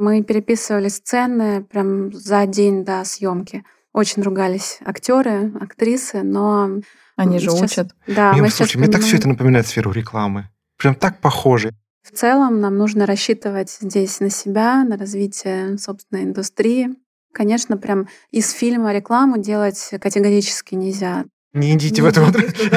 Мы переписывали сцены прям за день до съемки. Очень ругались актеры, актрисы, но они же сейчас... учат. Да, мне, мы слушай, мне так все это напоминает сферу рекламы. Прям так похоже. В целом нам нужно рассчитывать здесь на себя, на развитие собственной индустрии. Конечно, прям из фильма рекламу делать категорически нельзя. Не идите не в эту идите,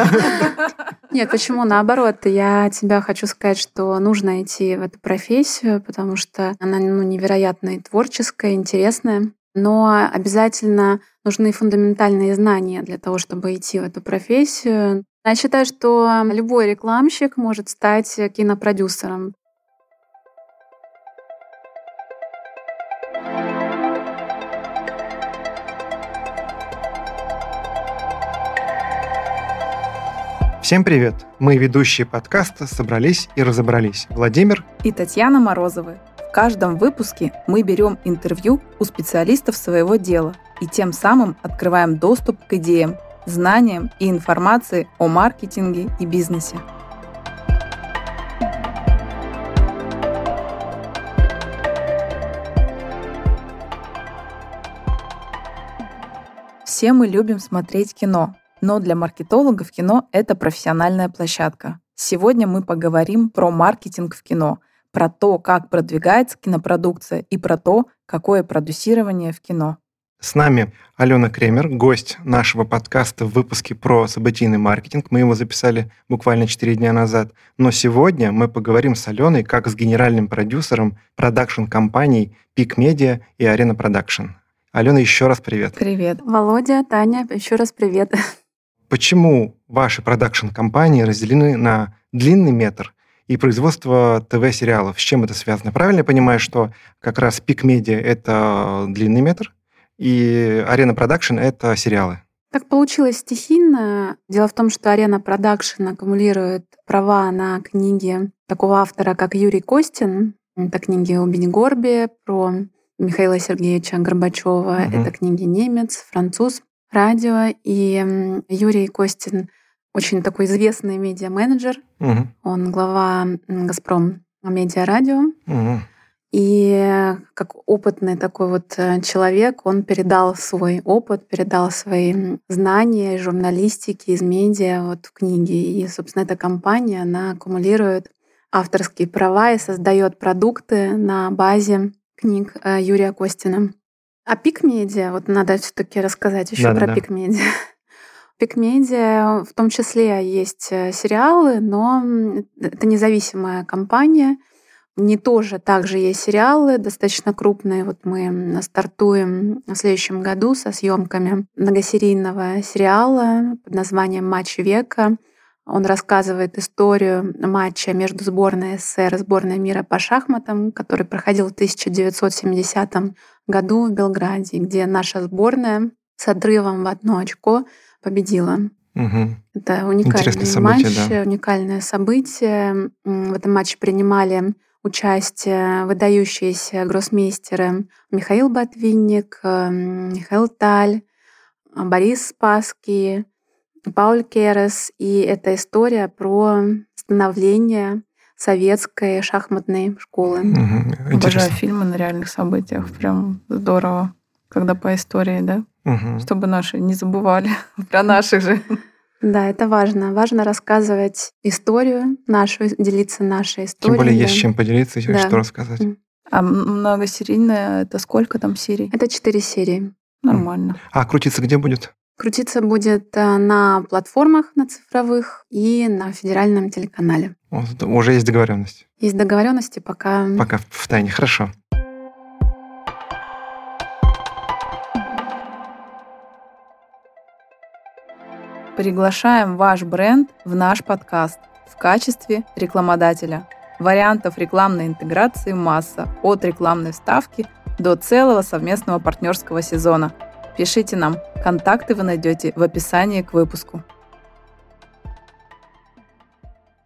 Нет, почему? Наоборот, я тебя хочу сказать, что нужно идти в эту профессию, потому что она ну, невероятно творческая, интересная. Но обязательно нужны фундаментальные знания для того, чтобы идти в эту профессию. Я считаю, что любой рекламщик может стать кинопродюсером. Всем привет! Мы, ведущие подкаста, собрались и разобрались. Владимир и Татьяна Морозовы. В каждом выпуске мы берем интервью у специалистов своего дела и тем самым открываем доступ к идеям, знаниям и информации о маркетинге и бизнесе. Все мы любим смотреть кино, но для маркетологов кино — это профессиональная площадка. Сегодня мы поговорим про маркетинг в кино, про то, как продвигается кинопродукция и про то, какое продюсирование в кино. С нами Алена Кремер, гость нашего подкаста в выпуске про событийный маркетинг. Мы его записали буквально 4 дня назад. Но сегодня мы поговорим с Аленой как с генеральным продюсером продакшн-компаний Peak Media и Arena Production. Алена, еще раз привет. Привет. Володя, Таня, еще раз привет. Почему ваши продакшн-компании разделены на длинный метр и производство ТВ-сериалов. С чем это связано? Правильно я понимаю, что как раз пик медиа – это длинный метр, и арена продакшн – это сериалы? Так получилось стихийно. Дело в том, что арена продакшн аккумулирует права на книги такого автора, как Юрий Костин. Это книги о Бени Горбе, про Михаила Сергеевича Горбачева. Угу. Это книги немец, француз радио, и Юрий Костин очень такой известный медиа-менеджер. Угу. Он глава «Газпром» медиа-радио. Угу. И как опытный такой вот э, человек, он передал свой опыт, передал свои знания из журналистики, из медиа вот в книге. И, собственно, эта компания, она аккумулирует авторские права и создает продукты на базе книг э, Юрия Костина. А Пик Медиа, вот надо все-таки рассказать еще да, про да, Пик Медиа. Пик Медиа в том числе есть э, сериалы, но это независимая компания. Не тоже также есть сериалы, достаточно крупные. Вот мы стартуем в следующем году со съемками многосерийного сериала под названием «Матч века». Он рассказывает историю матча между сборной СССР и сборной мира по шахматам, который проходил в 1970 году в Белграде, где наша сборная с отрывом в одно очко победила. Угу. Это уникальный событие, матч, да. уникальное событие. В этом матче принимали участие выдающиеся гроссмейстеры Михаил Ботвинник, Михаил Таль, Борис Спасский, Пауль Керес. И это история про становление советской шахматной школы. Угу. Обожаю фильмы на реальных событиях. Прям здорово. Когда по истории, да? Угу. Чтобы наши не забывали про наших же. Да, это важно. Важно рассказывать историю нашу, делиться нашей историей. Тем более да. есть чем поделиться, есть да. что рассказать. А многосерийная это сколько там серий? Это четыре серии. Нормально. А крутиться где будет? Крутиться будет э, на платформах, на цифровых и на федеральном телеканале. Вот, уже есть договоренность. Есть договоренности, пока... Пока в тайне, хорошо. Приглашаем ваш бренд в наш подкаст в качестве рекламодателя. Вариантов рекламной интеграции масса, от рекламной ставки до целого совместного партнерского сезона – Пишите нам. Контакты вы найдете в описании к выпуску.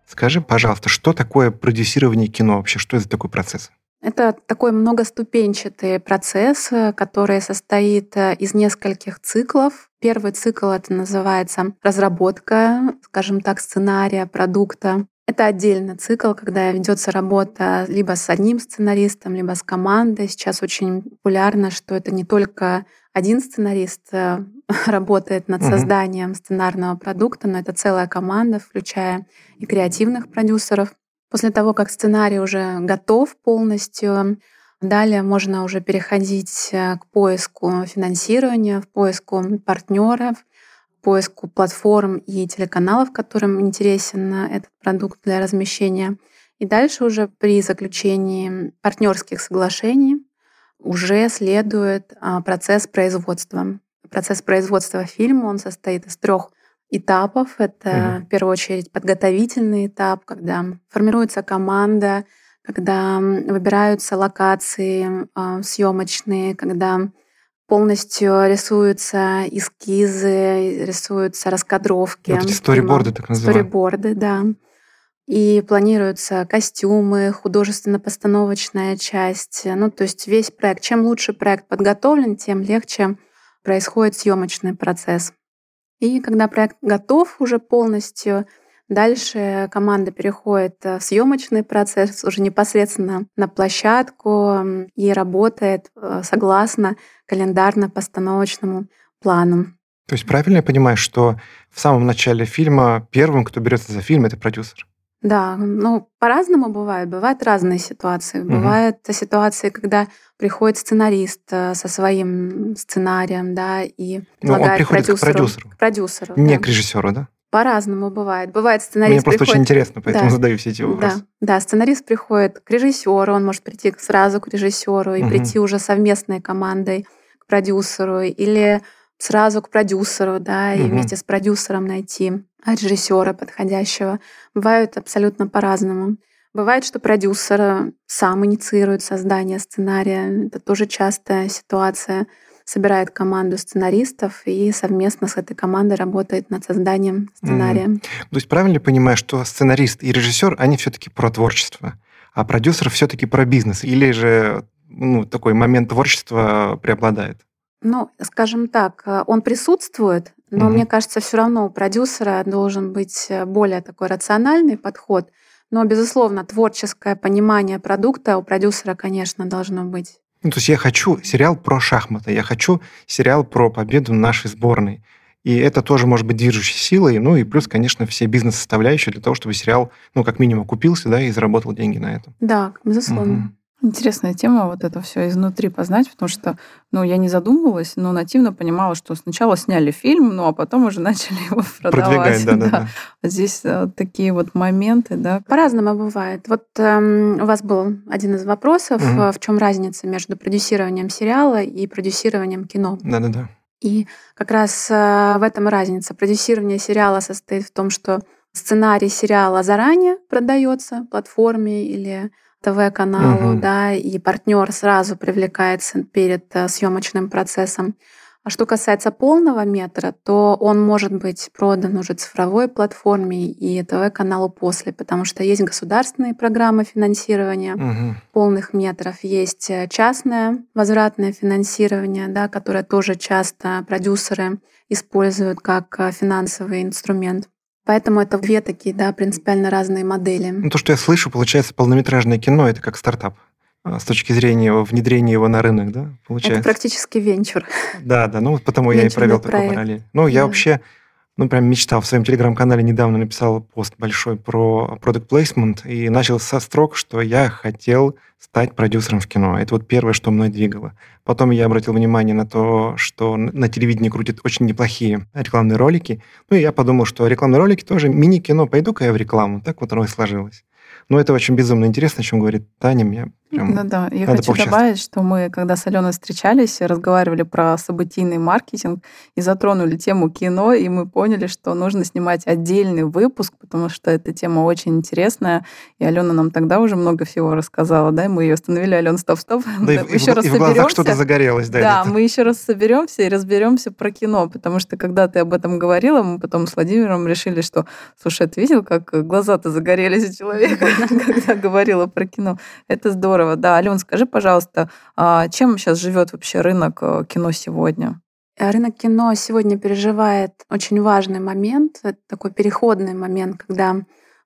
Скажи, пожалуйста, что такое продюсирование кино вообще? Что это такой процесс? Это такой многоступенчатый процесс, который состоит э, из нескольких циклов. Первый цикл это называется разработка, скажем так, сценария, продукта. Это отдельный цикл, когда ведется работа либо с одним сценаристом, либо с командой. Сейчас очень популярно, что это не только один сценарист э, работает над созданием сценарного продукта, но это целая команда, включая и креативных продюсеров. После того, как сценарий уже готов полностью, далее можно уже переходить э, к поиску финансирования, в поиску партнеров, поиску платформ и телеканалов, которым интересен э, этот продукт для размещения. И дальше уже при заключении партнерских соглашений уже следует а, процесс производства. Процесс производства фильма он состоит из трех этапов. Это mm-hmm. в первую очередь подготовительный этап, когда формируется команда, когда выбираются локации э, съемочные, когда полностью рисуются эскизы, рисуются раскадровки. Вот эти сториборды, так называемые. Сториборды, да. И планируются костюмы, художественно-постановочная часть. Ну, то есть весь проект. Чем лучше проект подготовлен, тем легче происходит съемочный процесс. И когда проект готов уже полностью, Дальше команда переходит в съемочный процесс уже непосредственно на площадку и работает э, согласно календарно-постановочному плану. То есть правильно я понимаю, что в самом начале фильма первым, кто берется за фильм, это продюсер? Да, ну по-разному бывает. Бывают разные ситуации. Угу. Бывают ситуации, когда приходит сценарист э, со своим сценарием, да, и ну, он приходит продюсеру, к продюсеру. К продюсеру. Не да. к режиссеру, да? По-разному бывает. Бывает сценарист Мне просто приходит... очень интересно, поэтому да. задаю все эти вопросы. Да, да, сценарист приходит к режиссеру, он может прийти сразу к режиссеру и угу. прийти уже совместной командой к продюсеру или сразу к продюсеру, да, угу. и вместе с продюсером найти режиссера подходящего. Бывают абсолютно по-разному. Бывает, что продюсер сам инициирует создание сценария. Это тоже частая ситуация. Собирает команду сценаристов и совместно с этой командой работает над созданием сценария. Mm. То есть правильно понимаю, что сценарист и режиссер, они все-таки про творчество, а продюсер все-таки про бизнес? Или же ну, такой момент творчества преобладает? Ну, скажем так, э, он присутствует, но угу. мне кажется, все равно у продюсера должен быть э, более такой рациональный подход. Но, безусловно, творческое понимание продукта у продюсера, конечно, должно быть. Ну, то есть я хочу сериал про шахматы, я хочу сериал про победу нашей сборной. И это тоже может быть движущей силой. Ну и плюс, конечно, все бизнес-составляющие для того, чтобы сериал, ну, как минимум, купился, да, и заработал деньги на этом. Да, безусловно. Угу. Интересная тема вот это все изнутри познать, потому что, ну, я не задумывалась, но нативно понимала, что сначала сняли фильм, ну, а потом уже начали его продавать. Да, да. да. А здесь а, такие вот моменты, да. По-разному бывает. Вот эм, у вас был один из вопросов, угу. в чем разница между продюсированием сериала и продюсированием кино. Да, да, да. И как раз э, в этом разница. Продюсирование сериала состоит в том, что сценарий сериала заранее продается платформе или ТВ-каналу, угу. да, и партнер сразу привлекается перед э, съемочным процессом. А что касается полного метра, то он может быть продан уже цифровой платформе и ТВ-каналу после, потому что есть государственные программы финансирования угу. полных метров, есть э, частное возвратное финансирование, да, которое тоже часто продюсеры используют как э, финансовый инструмент. Поэтому это две такие, да, принципиально разные модели. Ну, то, что я слышу, получается, полнометражное кино — это как стартап а, с точки зрения внедрения его на рынок, да, получается? Это практически венчур. Да, да, ну вот потому я и провел такой параллель. Ну, да. я вообще ну, прям мечтал. В своем телеграм-канале недавно написал пост большой про product placement и начал со строк, что я хотел стать продюсером в кино. Это вот первое, что мной двигало. Потом я обратил внимание на то, что на телевидении крутят очень неплохие рекламные ролики. Ну, и я подумал, что рекламные ролики тоже мини-кино. Пойду-ка я в рекламу. Так вот оно и сложилось. Но это очень безумно интересно, о чем говорит Таня. Мне прям да, да. Я хочу добавить, что мы, когда с Аленой встречались, разговаривали про событийный маркетинг и затронули тему кино, и мы поняли, что нужно снимать отдельный выпуск, потому что эта тема очень интересная. И Алена нам тогда уже много всего рассказала, да, и мы ее остановили, Алена, стоп, стоп. Да, и, еще и, раз и в глазах что-то загорелось. Да, да мы еще раз соберемся и разберемся про кино, потому что когда ты об этом говорила, мы потом с Владимиром решили, что, слушай, ты видел, как глаза-то загорелись у человека? когда говорила про кино. Это здорово. Да, Ален, скажи, пожалуйста, а чем сейчас живет вообще рынок э, кино сегодня? Рынок кино сегодня переживает очень важный момент, такой переходный момент, когда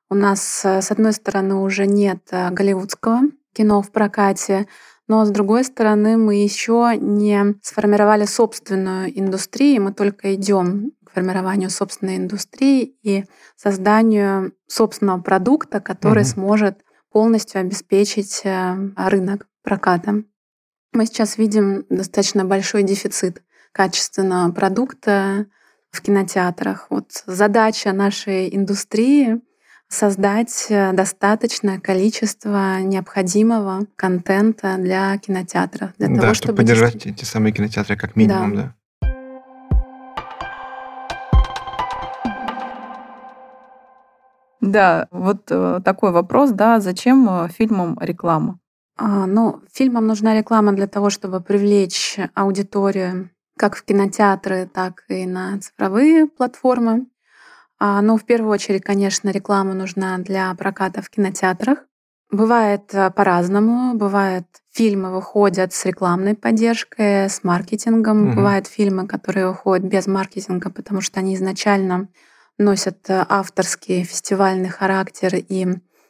У нас, э, с одной стороны, уже нет э, голливудского кино в прокате, но с другой стороны, мы еще не сформировали собственную индустрию, мы только идем к формированию собственной индустрии и созданию собственного продукта, который угу. сможет полностью обеспечить э, рынок проката. Мы сейчас видим достаточно большой дефицит качественного продукта в кинотеатрах. Вот задача нашей индустрии создать э, достаточное количество необходимого контента для кинотеатров. Для да, того, чтобы, чтобы поддержать эти самые кинотеатры как минимум, да. да. Да, вот э, такой вопрос, да, зачем э, фильмам реклама? А, ну, фильмам нужна реклама для того, чтобы привлечь аудиторию как в кинотеатры, так и на цифровые платформы. А, но в первую очередь, конечно, реклама нужна для проката в кинотеатрах. Бывает э, по-разному. Бывает, фильмы выходят с рекламной поддержкой, с маркетингом. Угу. Бывают фильмы, которые выходят без маркетинга, потому что они изначально носят э, авторский фестивальный характер и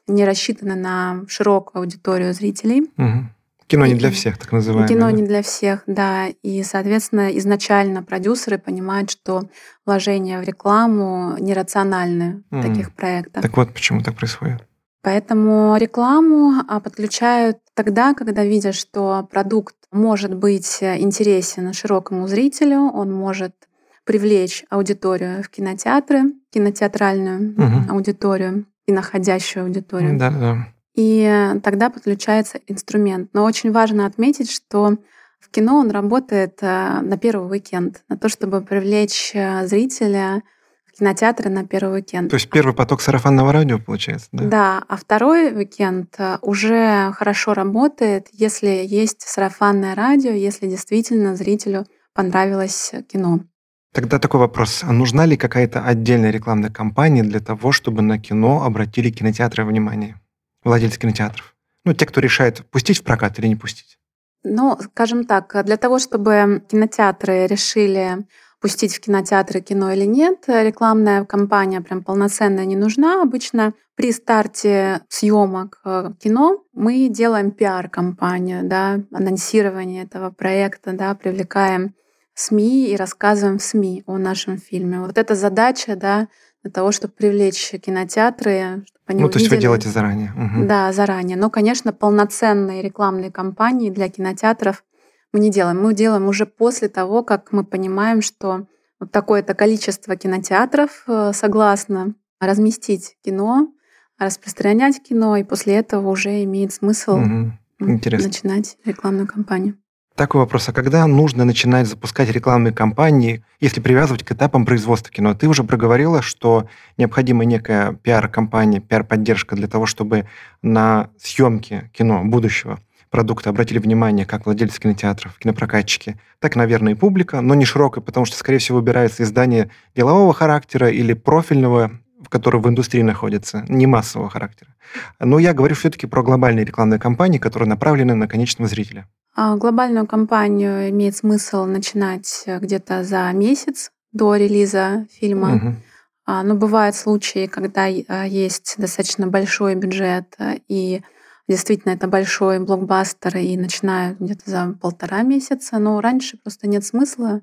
не рассчитаны на широкую аудиторию зрителей. Угу. Кино не для всех, так называемое. Кино да? не для всех, да. И, соответственно, изначально продюсеры понимают, что вложения в рекламу нерациональны в таких проектах. Так вот, почему так происходит? Поэтому рекламу а, подключают тогда, когда видят, что продукт может быть интересен широкому зрителю, он может привлечь аудиторию в кинотеатры, кинотеатральную угу. аудиторию и находящую аудиторию. Да, да. И тогда подключается инструмент. Но очень важно отметить, что в кино он работает э, на первый уикенд, на то, чтобы привлечь э, зрителя в кинотеатры на первый уикенд. То есть первый поток сарафанного радио, получается, да? Да, а второй уикенд э, уже хорошо работает, если есть сарафанное радио, если действительно зрителю понравилось кино. Тогда такой вопрос. А нужна ли какая-то отдельная рекламная кампания для того, чтобы на кино обратили кинотеатры внимание? Владельцы кинотеатров. Ну, те, кто решает, пустить в прокат или не пустить. Ну, скажем так, для того, чтобы кинотеатры решили пустить в кинотеатры кино или нет, рекламная кампания прям полноценная не нужна. Обычно при старте съемок э, кино мы делаем пиар-компанию, да, анонсирование этого проекта, да, привлекаем СМИ и рассказываем в СМИ о нашем фильме. Вот эта задача, да, для того, чтобы привлечь кинотеатры, чтобы они Ну, увидели. то есть вы делаете заранее. Угу. Да, заранее. Но, конечно, полноценные рекламные кампании для кинотеатров мы не делаем. Мы делаем уже после того, как мы понимаем, что вот такое-то количество кинотеатров э, согласно разместить кино, распространять кино, и после этого уже имеет смысл угу. начинать рекламную кампанию. Такой вопрос. А когда нужно начинать запускать рекламные кампании, если привязывать к этапам производства кино? Ты уже проговорила, что необходима некая пиар-компания, пиар-поддержка для того, чтобы на съемки кино будущего продукта обратили внимание как владельцы кинотеатров, кинопрокатчики, так, наверное, и публика, но не широкая, потому что, скорее всего, выбирается издание делового характера или профильного, в котором в индустрии находится, не массового характера. Но я говорю все-таки про глобальные рекламные кампании, которые направлены на конечного зрителя. А, глобальную кампанию имеет смысл начинать э, где-то за месяц до релиза фильма. Угу. Но бывают случаи, когда а, есть достаточно большой бюджет, э, и действительно это большой блокбастер, и начинают где-то за полтора месяца, но раньше просто нет смысла.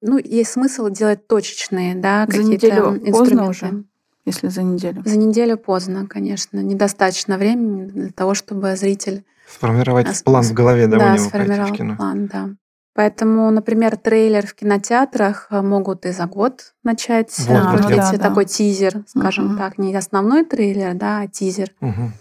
Ну, есть смысл делать точечные, да, какие-то инструменты. уже, если за неделю. За неделю поздно, конечно. Недостаточно времени для того, чтобы зритель Сформировать а, план в голове, да, да у него сформировать в кино. план, да. Поэтому, например, трейлер в кинотеатрах э, могут и за год начать вот, а, ну, да, такой да. тизер, скажем угу. так, не основной трейлер, да, а тизер. Угу.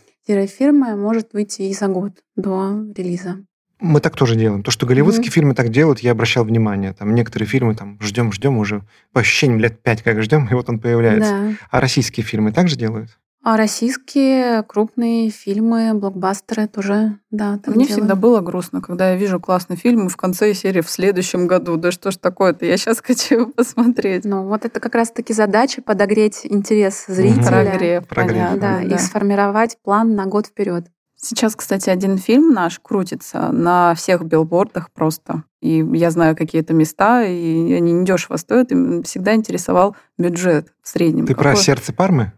Фирмы может выйти и за год до релиза. Мы так тоже делаем. То, что голливудские mm-hmm. фильмы так делают, я обращал внимание. Там некоторые фильмы там ждем, ждем уже по ощущениям лет пять, как ждем, и вот он появляется. Да. А российские фильмы также делают? А российские крупные фильмы, блокбастеры тоже, да, так Мне делаем. всегда было грустно, когда я вижу классный фильм, и в конце серии в следующем году. Да что ж такое-то, я сейчас хочу его посмотреть. Ну, вот это как раз-таки задача подогреть интерес зрителя. Прогрев, Прогрев да, да, и сформировать план на год вперед. Сейчас, кстати, один фильм наш крутится на всех билбордах просто. И я знаю какие-то места, и они недешево стоят. И всегда интересовал бюджет в среднем. Ты Какой... про «Сердце Пармы»?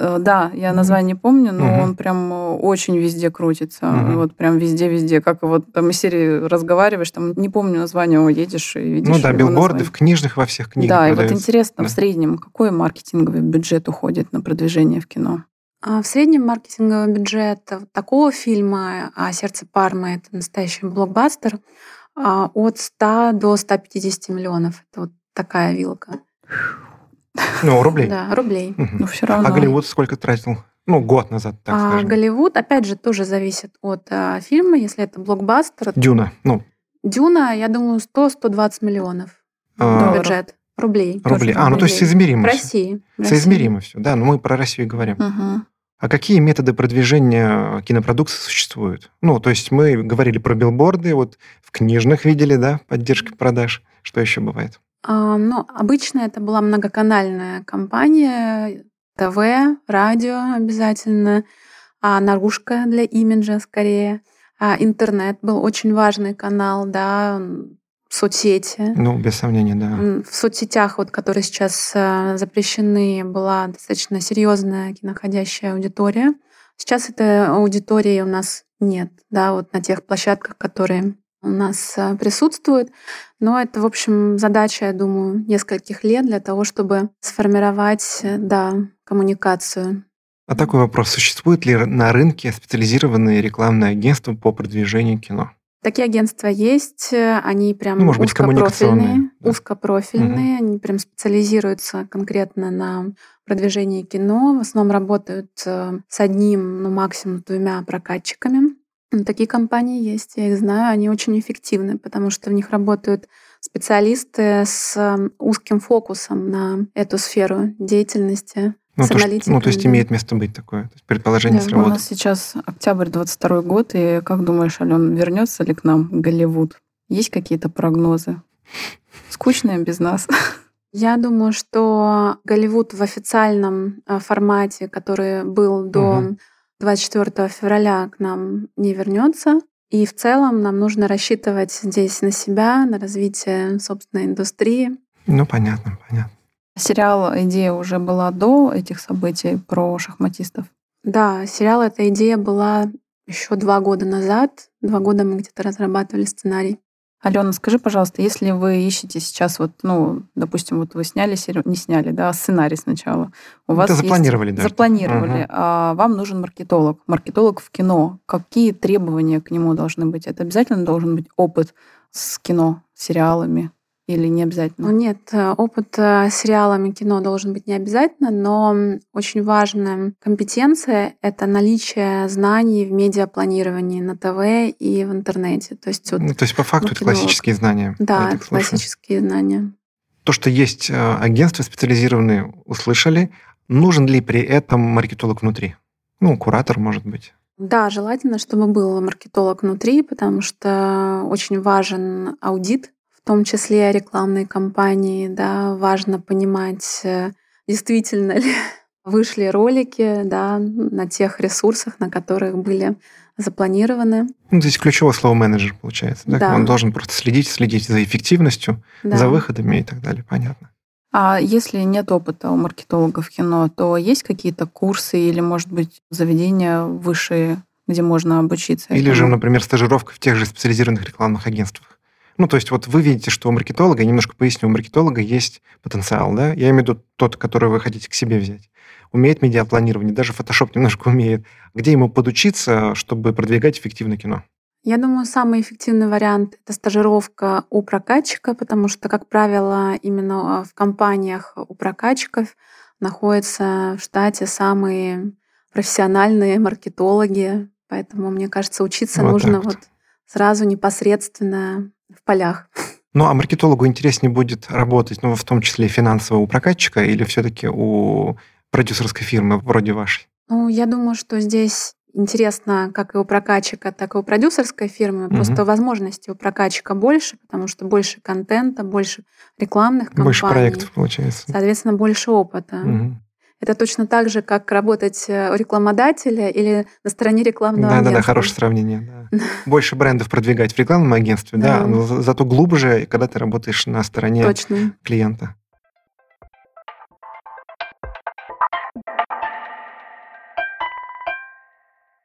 Э, да, я название не помню, но угу. он прям э, очень везде крутится. Угу. Вот прям везде-везде. Как вот там из серии разговариваешь, там не помню название, едешь и видишь. Ну да, билборды в книжных во всех книгах. Да, продаются. и вот интересно, да. в среднем какой маркетинговый бюджет уходит на продвижение в кино? А в среднем маркетинговый бюджет такого фильма «А сердце Пармы» — это настоящий блокбастер а, от 100 до 150 миллионов. Это вот такая вилка. Ну, рублей. Да, рублей. Угу. Но все равно. А Голливуд сколько тратил? Ну, год назад, так а, скажем. Голливуд, опять же, тоже зависит от а, фильма. Если это блокбастер... Дюна, ну. Дюна, я думаю, 100-120 миллионов а, бюджет. Рублей. Рублей. А, ну то есть соизмеримо. В России. В России. Соизмеримо все, да. Но мы про Россию говорим. Угу. А какие методы продвижения кинопродукции существуют? Ну, то есть мы говорили про билборды, вот в книжных видели, да, поддержка продаж. Что еще бывает? А, ну, обычно это была многоканальная компания, ТВ, радио обязательно, а наружка для имиджа скорее. А интернет был очень важный канал, да, соцсети. Ну, без сомнения, да. В соцсетях, вот, которые сейчас э, запрещены, была достаточно серьезная киноходящая аудитория. Сейчас этой аудитории у нас нет, да, вот на тех площадках, которые у нас э, присутствуют. Но это, в общем, задача, я думаю, нескольких лет для того, чтобы сформировать, э, да, коммуникацию. А такой вопрос. Существует ли на рынке специализированные рекламные агентства по продвижению кино? Такие агентства есть, э, они прям ну, может узкопрофильные, да. узкопрофильные, угу. они прям специализируются конкретно на продвижении кино. В основном работают с одним, ну максимум двумя прокатчиками. Такие компании есть, я их знаю, они очень эффективны, потому что в них работают специалисты с узким фокусом на эту сферу деятельности. Ну, то, что, ну, то есть имеет место быть такое, то есть предположение да, сработает. У нас сейчас октябрь 22 год, и как думаешь, Ален, вернется ли к нам Голливуд? Есть какие-то прогнозы? Скучные без нас? Я думаю, что Голливуд в официальном э, формате, который был до угу 24 февраля к нам не вернется. И в целом нам нужно рассчитывать здесь на себя, на развитие собственной индустрии. Ну, понятно, понятно. Сериал «Идея» уже была до этих событий про шахматистов? Да, сериал «Эта идея» была еще два года назад. Два года мы где-то разрабатывали сценарий. Алена, скажи, пожалуйста, если вы ищете сейчас, вот, ну, допустим, вот вы сняли серию, не сняли, да, а сценарий сначала. У вас Это запланировали, есть, да. Запланировали. Угу. А вам нужен маркетолог. Маркетолог в кино. Какие требования к нему должны быть? Это обязательно должен быть опыт с кино, сериалами? Или не обязательно? Ну, нет, э, опыт э, сериалами кино должен быть не обязательно, но очень важная компетенция — это наличие знаний в медиапланировании на ТВ и в интернете. То есть, вот, ну, то есть по факту это классические знания. Да, это классические знания. То, что есть э, агентства специализированные, услышали. Нужен ли при этом маркетолог внутри? Ну, куратор, может быть. Да, желательно, чтобы был маркетолог внутри, потому что очень важен аудит том числе рекламные кампании, да, важно понимать, э, действительно ли вышли ролики, да, на тех ресурсах, на которых были запланированы. Ну, здесь ключевое слово менеджер получается. Да? Да. Он должен просто следить, следить за эффективностью, да. за выходами и так далее. Понятно. А если нет опыта у маркетологов в кино, то есть какие-то курсы или, может быть, заведения высшие, где можно обучиться? Или этому? же, например, стажировка в тех же специализированных рекламных агентствах. Ну, то есть вот вы видите, что у маркетолога, я немножко поясню, у маркетолога есть потенциал, да? Я имею в виду тот, который вы хотите к себе взять. Умеет медиапланирование, даже Photoshop немножко умеет. Где ему подучиться, чтобы продвигать эффективно кино? Я думаю, самый эффективный вариант — это стажировка у прокатчика, потому что, как правило, именно в компаниях у прокатчиков находятся в штате самые профессиональные маркетологи. Поэтому, мне кажется, учиться вот нужно вот сразу непосредственно в полях. Ну, а маркетологу интереснее будет работать, ну, в том числе финансово у прокатчика или все-таки у продюсерской фирмы вроде вашей? Ну, я думаю, что здесь интересно как и у прокатчика, так и у продюсерской фирмы. Угу. Просто возможностей у прокатчика больше, потому что больше контента, больше рекламных кампаний. Больше проектов, получается. Соответственно, больше опыта. Угу. Это точно так же, как работать э, у рекламодателя или на стороне рекламного да, агентства. Да-да-да, хорошее сравнение. Да. Больше брендов продвигать в рекламном агентстве, да, да но зато глубже, когда ты работаешь на стороне точно. клиента.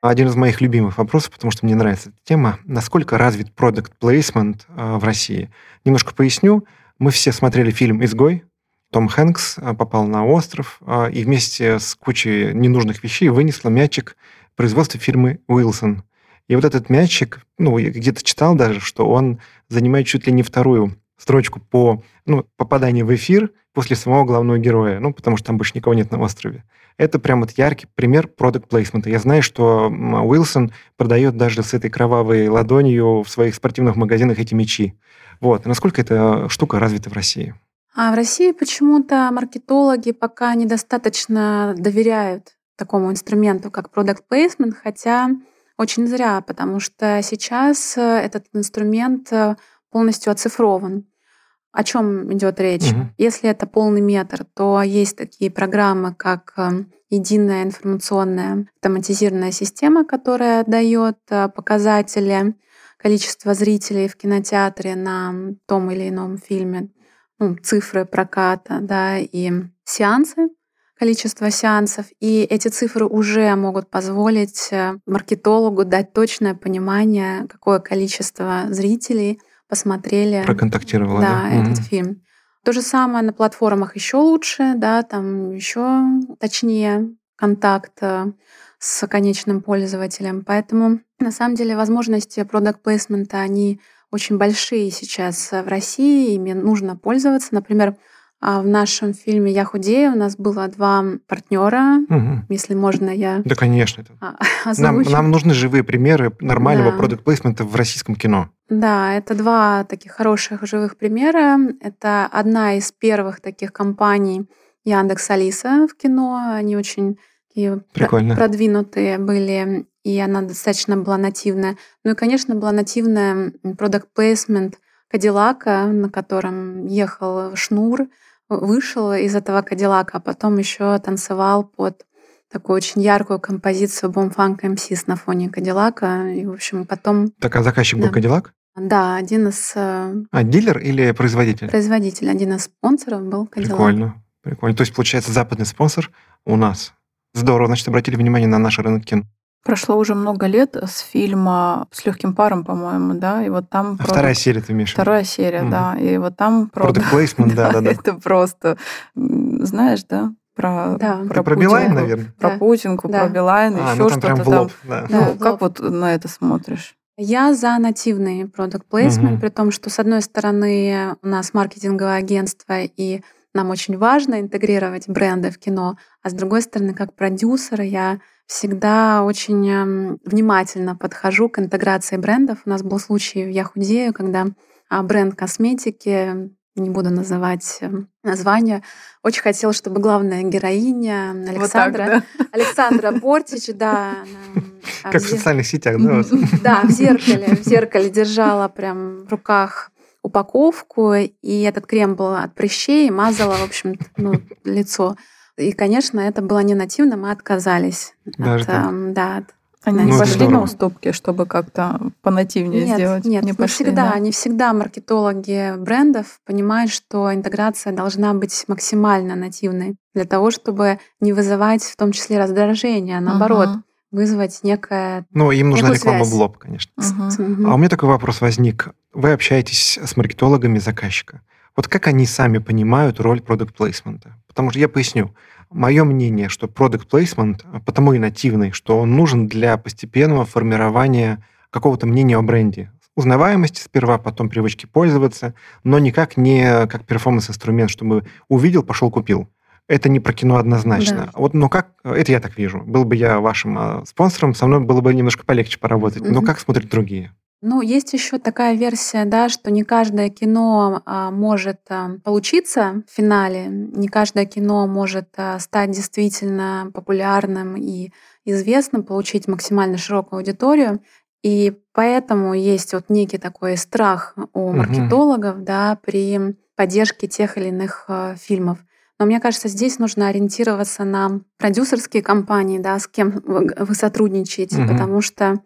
один из моих любимых вопросов, потому что мне нравится эта тема. Насколько развит продукт плейсмент в России? Немножко поясню. Мы все смотрели фильм «Изгой». Том Хэнкс а, попал на остров а, и вместе с кучей ненужных вещей вынесла мячик производства фирмы Уилсон. И вот этот мячик, ну, я где-то читал даже, что он занимает чуть ли не вторую строчку по ну, попаданию в эфир после самого главного героя, ну, потому что там больше никого нет на острове. Это прям вот яркий пример продукт плейсмента. Я знаю, что Уилсон продает даже с этой кровавой ладонью в своих спортивных магазинах эти мячи. Вот. насколько эта штука развита в России? А в России почему-то маркетологи пока недостаточно доверяют такому инструменту, как product placement, хотя очень зря, потому что сейчас э, этот инструмент э, полностью оцифрован. О чем идет речь? Угу. Если это полный метр, то есть такие программы, как э, единая информационная автоматизированная система, которая дает показатели количества зрителей в кинотеатре на том или ином фильме ну, цифры проката, да, и сеансы, количество сеансов, и эти цифры уже могут позволить э, маркетологу дать точное понимание, какое количество зрителей посмотрели. Проконтактировало, да, да? этот угу. фильм. То же самое на платформах еще лучше, да, там еще точнее контакт э, с конечным пользователем. Поэтому на самом деле возможности продукт плейсмента они очень большие сейчас в России, ими нужно пользоваться. Например, а, в нашем фильме «Я худею» у нас было два партнера, угу. если можно я... Да, конечно. А, нам, нам нужны живые примеры нормального да. продукт-плейсмента в российском кино. Да, это два таких хороших живых примера. Это одна из первых таких компаний Яндекс Алиса в кино. Они очень такие Прикольно. продвинутые были и она достаточно была нативная. Ну и, конечно, была нативная product placement Кадиллака, на котором ехал Шнур, вышел из этого Кадиллака, а потом еще танцевал под такую очень яркую композицию Бомфанк МСИС на фоне Кадиллака. И, в общем, потом... Так, а заказчик да. был Кадиллак? Да, один из... Э, а, дилер или производитель? Производитель. Один из спонсоров был Кадиллак. Прикольно. Прикольно. То есть, получается, западный спонсор у нас. Здорово, значит, обратили внимание на наш рынок кино. Прошло уже много лет с фильма с легким паром, по-моему, да, и вот там. А про... Вторая серия ты имеешь? Вторая серия, угу. да, и вот там про. Product да, да, да. Это просто, знаешь, да, про, да. про, про Билайн, наверное. Про да. Путинку, да. про Билайн, а, еще ну, что-то там. Лоб, да. Ну, да, как вот на это смотришь? Я за нативный продукт плейсмент, угу. при том, что с одной стороны у нас маркетинговое агентство и нам очень важно интегрировать бренды в кино, а с другой стороны, как продюсер, я всегда очень эм, внимательно подхожу к интеграции брендов. У нас был случай в Я худею, когда а, бренд косметики, не буду называть эм, название, очень хотел, чтобы главная героиня Александра, вот так, да? Александра Бортич, да, она, как в социальных сетях, да? Да, в зеркале, в зеркале держала прям в руках упаковку, и этот крем был от прыщей, мазала, в общем, ну, лицо. И, конечно, это было не нативно, мы отказались. Даже от, так? Э, да, от они не ну, пошли на уступки, чтобы как-то понативнее нет, сделать? Нет, не, не пошли, всегда. Да? Не всегда маркетологи брендов понимают, что интеграция должна быть максимально нативной для того, чтобы не вызывать в том числе раздражение, а наоборот, uh-huh. Вызвать некое Ну, им нужна реклама в лоб, конечно. Uh-huh. А у меня такой вопрос возник. Вы общаетесь с маркетологами заказчика. Вот как они сами понимают роль продукт-плейсмента? Потому что я поясню. Мое мнение, что product placement потому и нативный, что он нужен для постепенного формирования какого-то мнения о бренде. Узнаваемости сперва, потом привычки пользоваться, но никак не как перформанс-инструмент, чтобы увидел, пошел, купил. Это не про кино однозначно. Да. Вот, но как, это я так вижу. Был бы я вашим а, спонсором, со мной было бы немножко полегче поработать. Угу. Но как смотрят другие? Ну, есть еще такая версия, да, что не каждое кино а, может а, получиться в финале, не каждое кино может а, стать действительно популярным и известным, получить максимально широкую аудиторию. И поэтому есть вот некий такой страх у маркетологов, угу. да, при поддержке тех или иных а, фильмов. Но мне кажется, здесь нужно ориентироваться на продюсерские компании, да, с кем вы, сотрудничаете, угу. потому что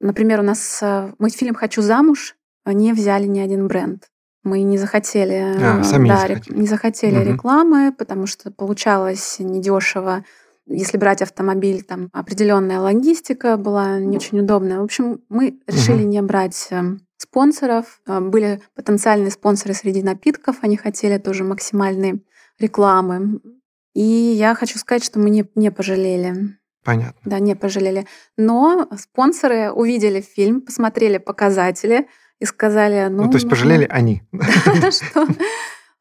Например, у нас э, мультфильм «Хочу замуж» не взяли ни один бренд. Мы не захотели, а, сами да, не захотели, не захотели угу. рекламы, потому что получалось недешево если брать автомобиль, там определенная логистика была не очень удобная. В общем, мы решили угу. не брать эм, спонсоров. Э, были потенциальные спонсоры среди напитков, они хотели тоже максимальной рекламы. И я хочу сказать, что мы не, не пожалели. Понятно. Да, не пожалели. Но спонсоры увидели фильм, посмотрели показатели и сказали, ну... Ну, то есть пожалели они. Что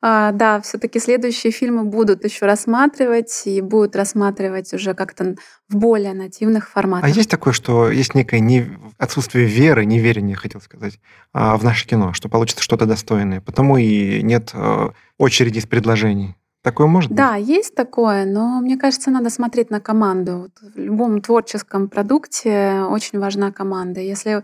а, да, все-таки следующие фильмы будут еще рассматривать и будут рассматривать уже как-то в более нативных форматах. А есть такое, что есть некое не... отсутствие веры, неверия, хотел сказать, а, в наше кино, что получится что-то достойное, потому и нет очереди из предложений. Такое может быть? Да, есть такое, но мне кажется, надо смотреть на команду. В любом творческом продукте очень важна команда. Если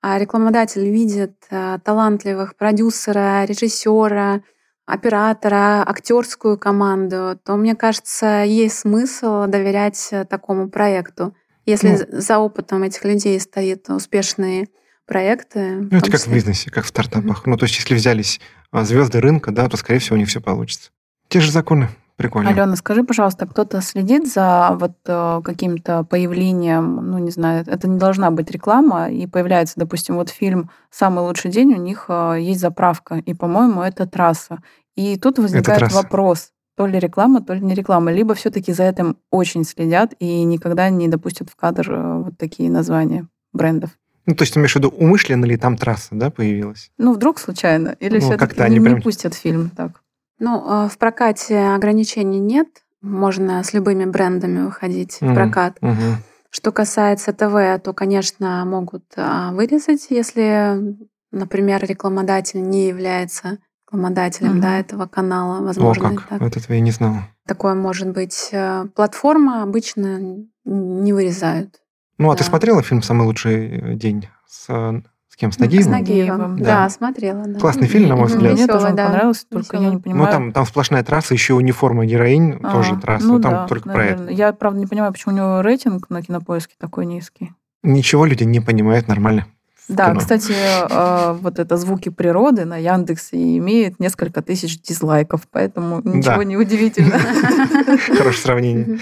а, рекламодатель видит э, талантливых продюсера, режиссера, оператора, актерскую команду, то, мне кажется, есть смысл доверять э, такому проекту. Если ну, за опытом этих людей стоит успешные проекты. Ну, это как в бизнесе, как в стартапах. Mm-hmm. Ну, то есть, если взялись а, звезды рынка, да, то, скорее всего, у них все получится. Те же законы. Прикольно. Алена, скажи, пожалуйста, кто-то следит за вот э, каким-то появлением, ну, не знаю, это не должна быть реклама, и появляется, допустим, вот фильм «Самый лучший день», у них э, есть заправка, и, по-моему, это трасса. И тут возникает вопрос, то ли реклама, то ли не реклама, либо все таки за этим очень следят и никогда не допустят в кадр э, вот такие названия брендов. Ну, то есть ты имеешь в виду, умышленно ли там трасса, да, появилась? Ну, вдруг случайно. Или ну, все-таки не, прям... не пустят фильм так? Ну, а, в прокате ограничений нет. Можно с любыми брендами выходить угу, в прокат. Угу. Что касается ТВ, то, конечно, могут а, вырезать, если, например, рекламодатель не является рекламодателем угу. да, этого канала. Возможно, О, как? Так. Вот этого я не знала. Такое может быть. Э, платформа обычно не вырезают. Ну, а да. ты смотрела фильм «Самый лучший день» с с кем? С Нагиевым? С Нагиевым, да. да, смотрела. Да. Классный фильм, на мой взгляд. Мне тоже да. понравился, только Веселый. я не понимаю. Ну, там, там сплошная трасса, еще униформа героинь, а, тоже трасса, ну, там да, только наверное. про это. Я, правда, не понимаю, почему у него рейтинг на кинопоиске такой низкий. Ничего люди не понимают нормально. Да, кино. кстати, э, вот это звуки природы на Яндексе имеет несколько тысяч дизлайков, поэтому ничего да. не удивительно. Хорошее сравнение.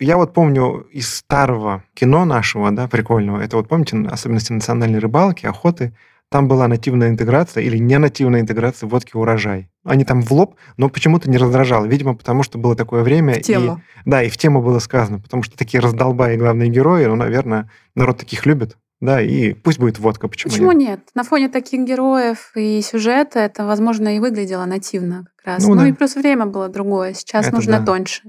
Я вот помню из старого кино нашего, да, прикольного, это вот помните особенности национальной рыбалки, охоты, там была нативная интеграция или не нативная интеграция водки урожай. Они там в лоб, но почему-то не раздражало. Видимо, потому что было такое время. В тему. И, да, и в тему было сказано. Потому что такие раздолбаи главные герои, ну, наверное, народ таких любит. Да, и пусть будет водка, почему, почему нет? нет? На фоне таких героев и сюжета это, возможно, и выглядело нативно как раз. Ну, ну да. и плюс время было другое. Сейчас это нужно да. тоньше.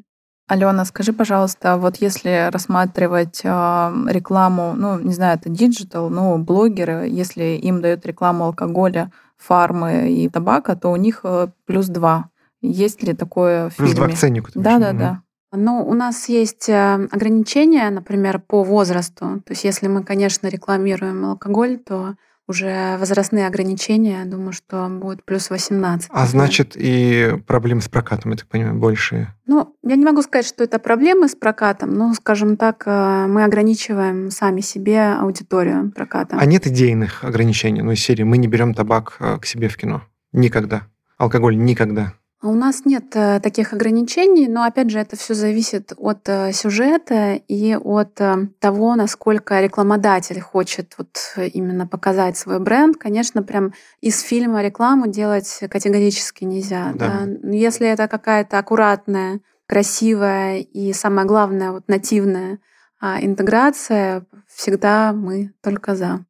Алена, скажи, пожалуйста, вот если рассматривать э, рекламу, ну, не знаю, это digital, ну, блогеры, если им дают рекламу алкоголя, фармы и табака, то у них э, плюс два. Есть ли такое в плюс фильме? два к ценнику. Да, да, да. Ну, у нас есть э, ограничения, например, по возрасту. То есть, если мы, конечно, рекламируем алкоголь, то уже возрастные ограничения, думаю, что будет плюс 18. А значит, и проблемы с прокатом, я так понимаю, большие? Ну, я не могу сказать, что это проблемы с прокатом, но, скажем так, э, мы ограничиваем сами себе аудиторию проката. А нет идейных ограничений? Ну, из серии «Мы не берем табак э, к себе в кино». Никогда. Алкоголь никогда. А у нас нет э, таких ограничений, но опять же это все зависит от э, сюжета и от э, того, насколько рекламодатель хочет вот именно показать свой бренд. Конечно, прям из фильма рекламу делать категорически нельзя. Да. Да? Если это какая-то аккуратная, красивая и самое главное вот нативная а, интеграция, всегда мы только за.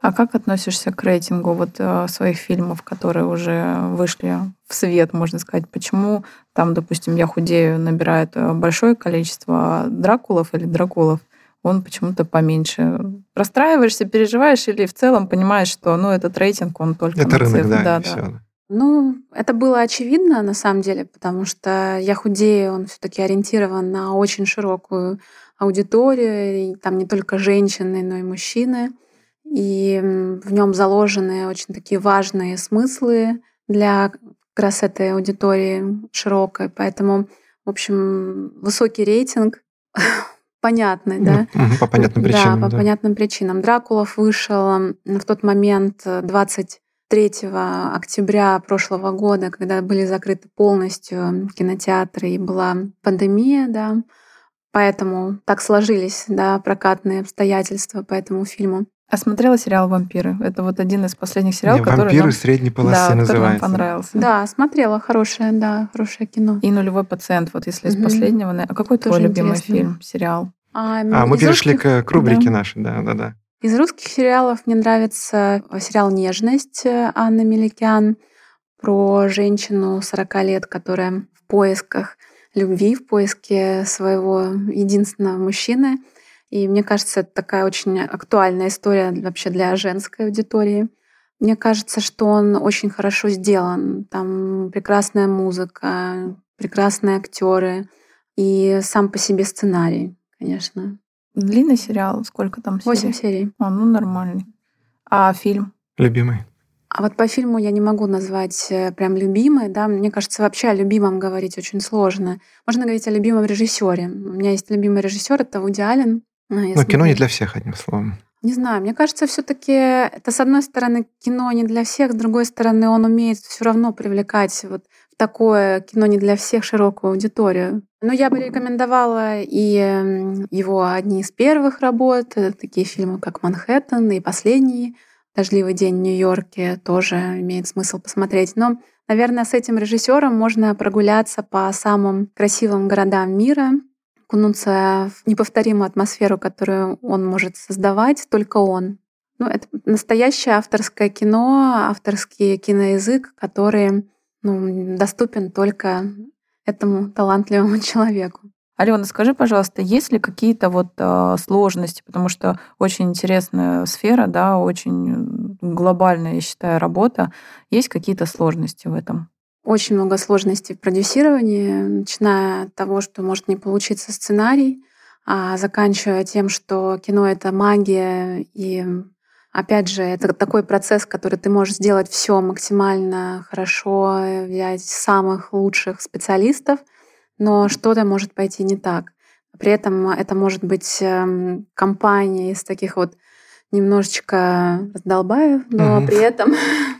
А как относишься к рейтингу вот э, своих фильмов, которые уже вышли в свет, можно сказать? Почему там, допустим, «Я худею» набирает э, большое количество дракулов или дракулов, он почему-то поменьше. Расстраиваешься, переживаешь или в целом понимаешь, что ну, этот рейтинг, он только Это на рынок, цифры. да, да, да. Ну, это было очевидно на самом деле, потому что «Я худею», он все таки ориентирован на очень широкую аудиторию, и там не только женщины, но и мужчины – и в нем заложены очень такие важные смыслы для как раз этой аудитории широкой. Поэтому, в общем, высокий рейтинг понятный, да? по понятным причинам. Да, по понятным причинам. Дракулов вышел в тот момент 20 3 октября прошлого года, когда были закрыты полностью кинотеатры и была пандемия, да, поэтому так сложились, да, прокатные обстоятельства по этому фильму. А смотрела сериал «Вампиры»? Это вот один из последних сериалов, Не, который «Вампиры» нам, средней полосы да, который нам называется. понравился. Да, смотрела, хорошее, да, хорошее кино. И «Нулевой пациент», вот если из Мгм. последнего. на- А какой твой Тоже любимый интересно. фильм, сериал? А, А, мы из перешли русских- к, к рубрике да. нашей, да-да-да. Из русских сериалов мне нравится сериал «Нежность» Анны Меликян про женщину 40 лет, которая в поисках любви, в поиске своего единственного мужчины. И мне кажется, это такая очень актуальная история вообще для женской аудитории. Мне кажется, что он очень хорошо сделан. Там прекрасная музыка, прекрасные актеры и сам по себе сценарий, конечно. Длинный сериал? Сколько там серий? Восемь серий. А, ну, нормальный. А фильм? Любимый. А вот по фильму я не могу назвать э, прям любимый, да. Мне кажется, вообще о любимом говорить очень сложно. Можно говорить о любимом режиссере. У меня есть любимый режиссер, это Вуди Аллен. А, я Но кино не для всех, одним словом. Не знаю, мне кажется, все-таки это с одной стороны кино не для всех, с другой стороны он умеет все равно привлекать вот в такое кино не для всех широкую аудиторию. Но я бы рекомендовала и его одни из первых работ, э, такие фильмы, как «Манхэттен» и «Последний», «Дождливый день в Нью-Йорке» тоже имеет смысл посмотреть. Но, наверное, с этим режиссером можно прогуляться по самым красивым городам мира, окунуться в неповторимую атмосферу, которую он может создавать, только он. Ну, это настоящее авторское кино, авторский киноязык, который ну, доступен только этому талантливому человеку. Алена, скажи, пожалуйста, есть ли какие-то вот э, сложности, потому что очень интересная сфера, да, очень глобальная, я считаю, работа. Есть какие-то сложности в этом? Очень много сложностей в продюсировании, начиная от того, что может не получиться сценарий, а заканчивая тем, что кино — это магия, и опять же, это такой процесс, который ты можешь сделать все максимально хорошо, взять самых лучших специалистов, но что-то может пойти не так. При этом это может быть эм, компания из таких вот немножечко раздолбаев, но Мгм. при этом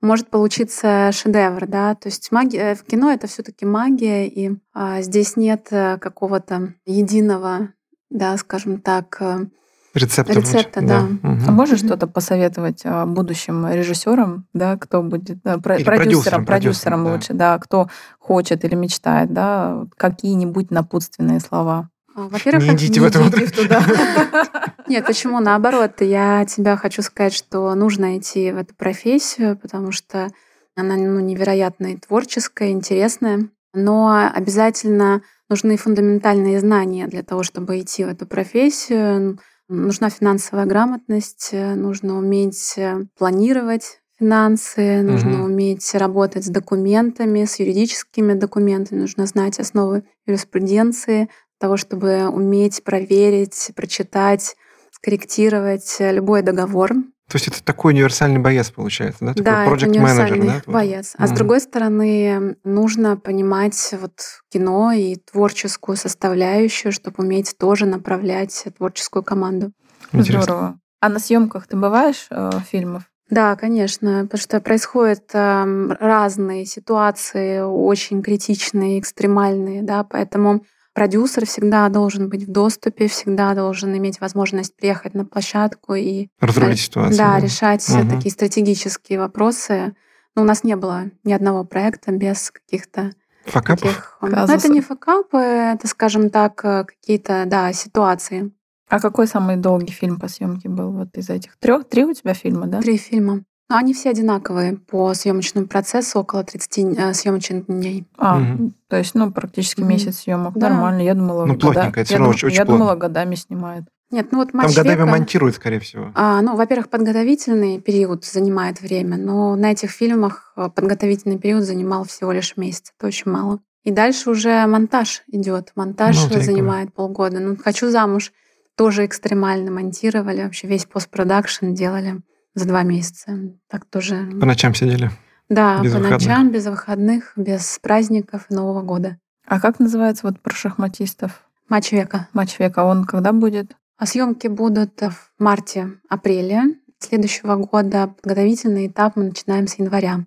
может получиться шедевр, да. То есть магия в кино это все-таки магия, и а, здесь нет э, какого-то единого, да, скажем так, э, Рецепта. Рецепта, лучше. да. Мгм. А можешь что-то посоветовать а, будущим режиссерам, да, кто будет да, про- продюсерам, продюсерам, продюсерам да. лучше, да, кто хочет или мечтает, да, какие-нибудь напутственные слова. А, во-первых, Не идите в эту идите в туда. Нет, почему? Наоборот, я тебя хочу сказать, что нужно идти в эту профессию, потому что она ну, невероятно и творческая, интересная. Но обязательно нужны фундаментальные знания для того, чтобы идти в эту профессию. Нужна финансовая грамотность, нужно уметь э, планировать финансы, нужно Мгм. уметь работать с документами, с юридическими документами, нужно знать основы юриспруденции, того, чтобы уметь проверить, прочитать, скорректировать э, любой договор. То есть это такой универсальный боец получается, да? Такой Да, это project универсальный да? боец. А с Мгм. другой стороны, нужно понимать вот кино и творческую составляющую, чтобы уметь тоже направлять творческую команду. Интересно. Здорово. А на съемках ты бываешь э, фильмов? Да, конечно, потому что происходят эм, разные ситуации, очень критичные, экстремальные, да, поэтому продюсер всегда должен быть в доступе, всегда должен иметь возможность приехать на площадку и Разрулить ситуацию. Да, решать э, Мгм. такие стратегические вопросы. Но у нас не было ни одного проекта без каких-то Факапов? таких... Ну, это не факапы, это, скажем так, э, какие-то, да, ситуации. А какой самый долгий фильм по съемке был вот из этих трех? Три у тебя фильма, да? Три фильма. Но они все одинаковые по съемочному процессу, около 30 съемочных дней. А, Мгм. то есть, ну, практически Мгм. месяц съемок. Да. Нормально. Я думала, Ну, года- плотненько, это я, равно дум- очень- очень я думала, годами снимает. Нет, ну вот Там «Матч годами века», монтируют, скорее всего. а, ну, во-первых, подготовительный период занимает время, но на этих фильмах э, подготовительный период занимал всего лишь месяц. Это очень мало. И дальше уже монтаж идет. Монтаж Ну, занимает полгода. Ну, хочу замуж тоже экстремально монтировали. Вообще весь постпродакшн делали за два месяца. Так тоже. По ночам сидели. Да, без по выходных. ночам, без выходных, без праздников и Нового года. А как называется вот про шахматистов? Матч века. Матч века. Он когда будет? А съемки будут в марте-апреле. следующего года. Подготовительный этап мы начинаем с января.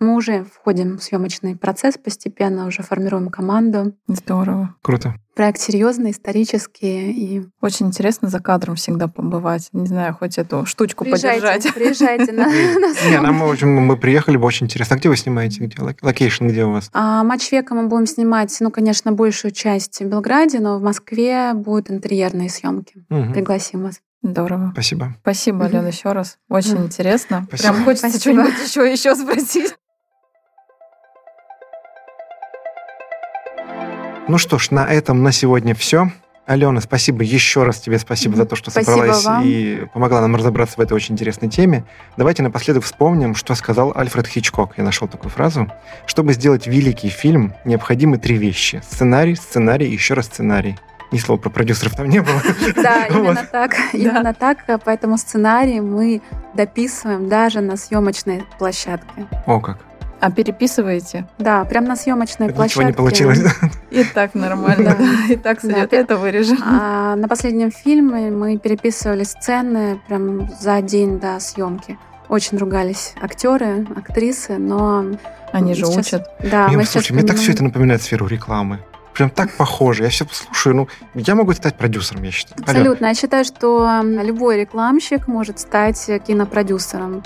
Мы уже входим в съемочный процесс постепенно, уже формируем команду. Здорово. Круто. Проект серьезный, исторический и Очень интересно за кадром всегда побывать. Не знаю, хоть эту штучку приезжайте, подержать. приезжайте на, Не, нам, мы приехали бы очень интересно. А где вы снимаете? Где loc- location, где у вас? А матч века мы будем снимать, ну, конечно, большую часть в Белграде, но в Москве будут интерьерные съемки. Пригласим вас. Здорово. Спасибо. Спасибо. Алена, еще раз. Очень интересно. Прям хочется что-нибудь еще, еще спросить. Ну что ж, на этом на сегодня все. Алена, спасибо еще раз тебе, спасибо за то, что Спасибо собралась вам. и помогла нам разобраться в этой очень интересной теме. Давайте напоследок вспомним, что сказал Альфред Хичкок. Я нашел такую фразу. Чтобы сделать великий фильм, необходимы три вещи. Сценарий, сценарий и еще раз сценарий. Ни слова про продюсеров там не было. Да, именно так. Именно так. Поэтому сценарий мы дописываем даже на съемочной площадке. О, как. А переписываете? Да, прям на съемочной Ничего площадке. не получилось. И так нормально. Да. И так сойдет. Это вырежем. А на последнем фильме мы переписывали сцены прям за день до съемки. Очень ругались актеры, актрисы, но Они же учат. да, Мне, мы сейчас мне так все это напоминает сферу рекламы. Прям так похоже. Я все слушаю. Ну, я могу стать продюсером, я считаю. Абсолютно. Я считаю, что любой рекламщик может стать кинопродюсером.